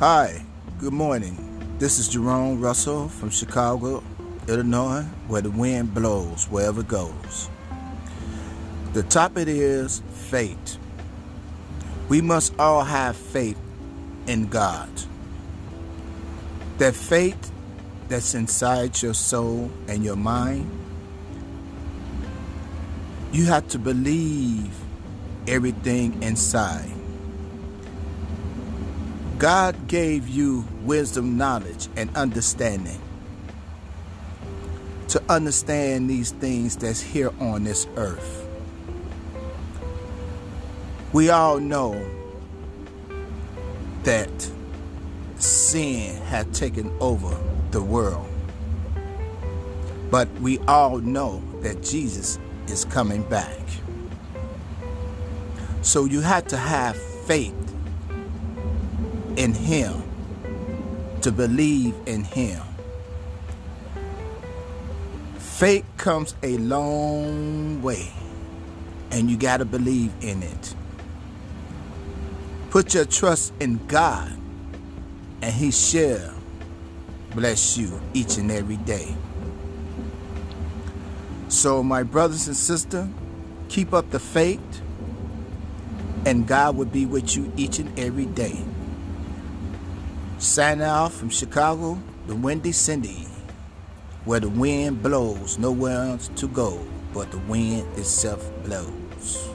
Hi, good morning. This is Jerome Russell from Chicago, Illinois, where the wind blows wherever it goes. The topic is faith. We must all have faith in God. That faith that's inside your soul and your mind, you have to believe everything inside. God gave you wisdom, knowledge, and understanding to understand these things that's here on this earth. We all know that sin had taken over the world. But we all know that Jesus is coming back. So you have to have faith in Him, to believe in Him. Faith comes a long way, and you got to believe in it. Put your trust in God, and He shall bless you each and every day. So, my brothers and sisters, keep up the faith, and God will be with you each and every day. Signing off from Chicago, the Windy City, where the wind blows, nowhere else to go, but the wind itself blows.